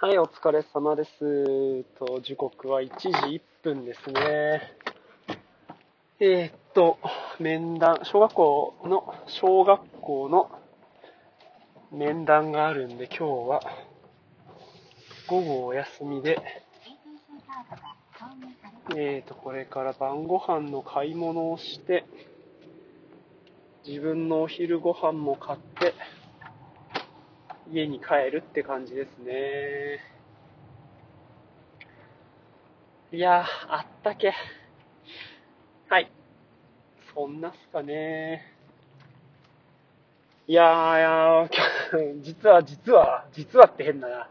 はい、お疲れ様です。と、時刻は1時1分ですね。えー、っと、面談、小学校の、小学校の面談があるんで、今日は午後お休みで、えー、っと、これから晩ご飯の買い物をして、自分のお昼ご飯も買って、家に帰るって感じですね。いやー、あったけ。はい。そんなっすかね。いやー、やー 実は、実は、実はって変だな。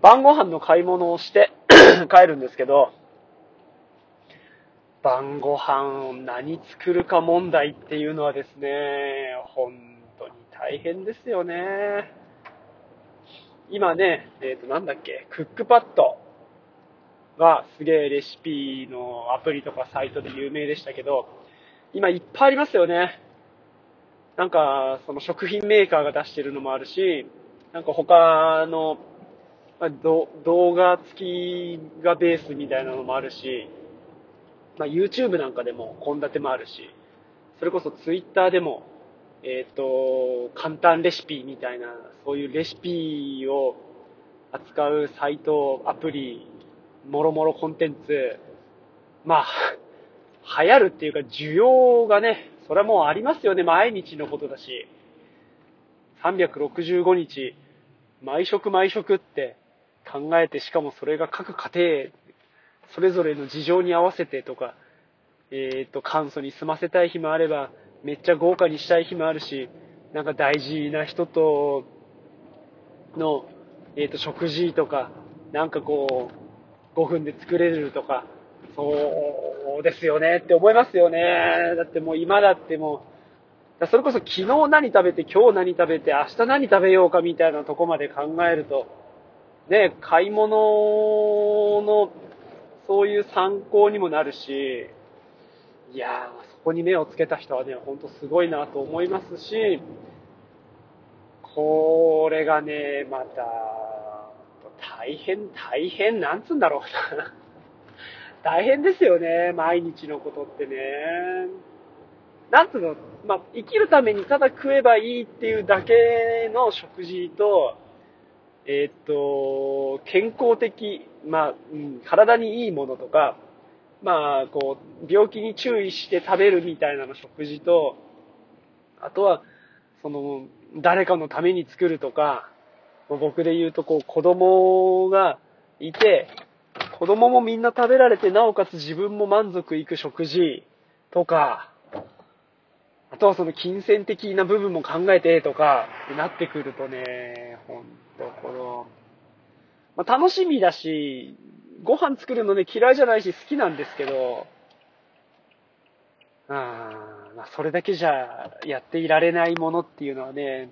晩ご飯の買い物をして 帰るんですけど、晩ご飯を何作るか問題っていうのはですね、本当に大変ですよね。今ね、えっ、ー、と、なんだっけ、クックパッドがすげえレシピのアプリとかサイトで有名でしたけど、今いっぱいありますよね。なんか、その食品メーカーが出してるのもあるし、なんか他の、動画付きがベースみたいなのもあるし、まあ、YouTube なんかでも献立もあるし、それこそ Twitter でもえっ、ー、と、簡単レシピみたいな、そういうレシピを扱うサイト、アプリ、もろもろコンテンツ、まあ、流行るっていうか需要がね、それはもうありますよね、毎日のことだし。365日、毎食毎食って考えて、しかもそれが各家庭、それぞれの事情に合わせてとか、えっ、ー、と、簡素に済ませたい日もあれば、めっちゃ豪華にしたい日もあるし、なんか大事な人との、えっ、ー、と、食事とか、なんかこう、5分で作れるとか、そうですよねって思いますよね。だってもう今だってもう、それこそ昨日何食べて、今日何食べて、明日何食べようかみたいなとこまで考えると、ね、買い物の、そういう参考にもなるし、いやー、ここに目をつけた人はね、ほんとすごいなと思いますし、これがね、また、大変、大変、なんつうんだろうな。大変ですよね、毎日のことってね。なんつうの、まあ、生きるためにただ食えばいいっていうだけの食事と、えー、っと、健康的、まあ、うん、体にいいものとか、まあ、こう、病気に注意して食べるみたいなの食事と、あとは、その、誰かのために作るとか、僕で言うと、こう、子供がいて、子供もみんな食べられて、なおかつ自分も満足いく食事とか、あとはその金銭的な部分も考えてとか、ってなってくるとね、ほんと、この、まあ、楽しみだし、ご飯作るのね、嫌いじゃないし好きなんですけど、あまあ、それだけじゃやっていられないものっていうのはね、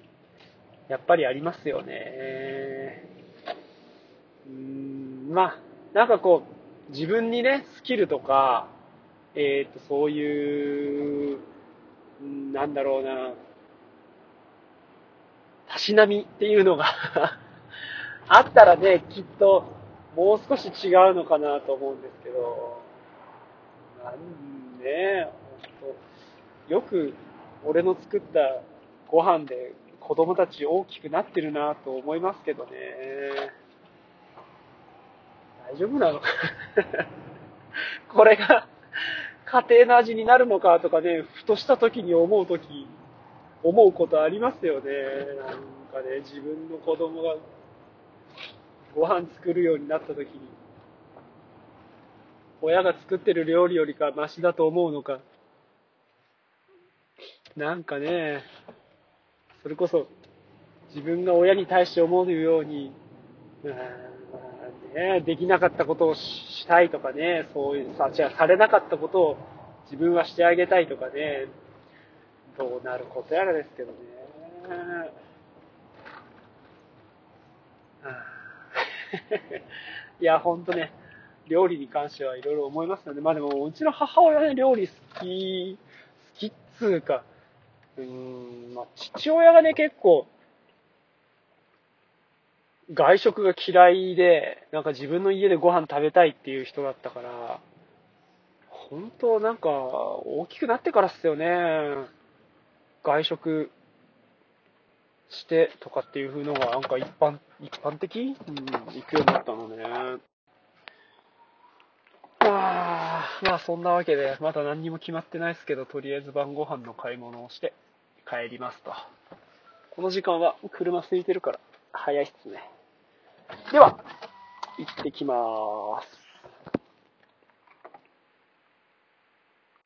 やっぱりありますよね。うん、まあ、なんかこう、自分にね、スキルとか、えっ、ー、と、そういう、なんだろうな、たしなみっていうのが あったらね、きっと、もう少し違うのかなと思うんですけど、なんね、ほんと、よく俺の作ったご飯で子供たち大きくなってるなと思いますけどね。大丈夫なのか これが家庭の味になるのかとかね、ふとした時に思う時、思うことありますよね。なんかね、自分の子供がご飯作るようになった時に、親が作ってる料理よりかマシだと思うのか、なんかね、それこそ自分が親に対して思うように、ね、できなかったことをしたいとかね、そういう、さ、じゃされなかったことを自分はしてあげたいとかね、どうなることやらですけどね。いや、ほんとね、料理に関してはいろいろ思いますよね。まあでも、うちの母親ね、料理好き、好きっつうか、うーん、まあ父親がね、結構、外食が嫌いで、なんか自分の家でご飯食べたいっていう人だったから、本当なんか大きくなってからっすよね。外食してとかっていう風のがなんか一般、一般的？うん、行くようになったのね。まあ、まあそんなわけで、まだ何にも決まってないですけど、とりあえず晩ご飯の買い物をして帰りますと。この時間は車空いてるから早いっすね。では、行ってきまーす。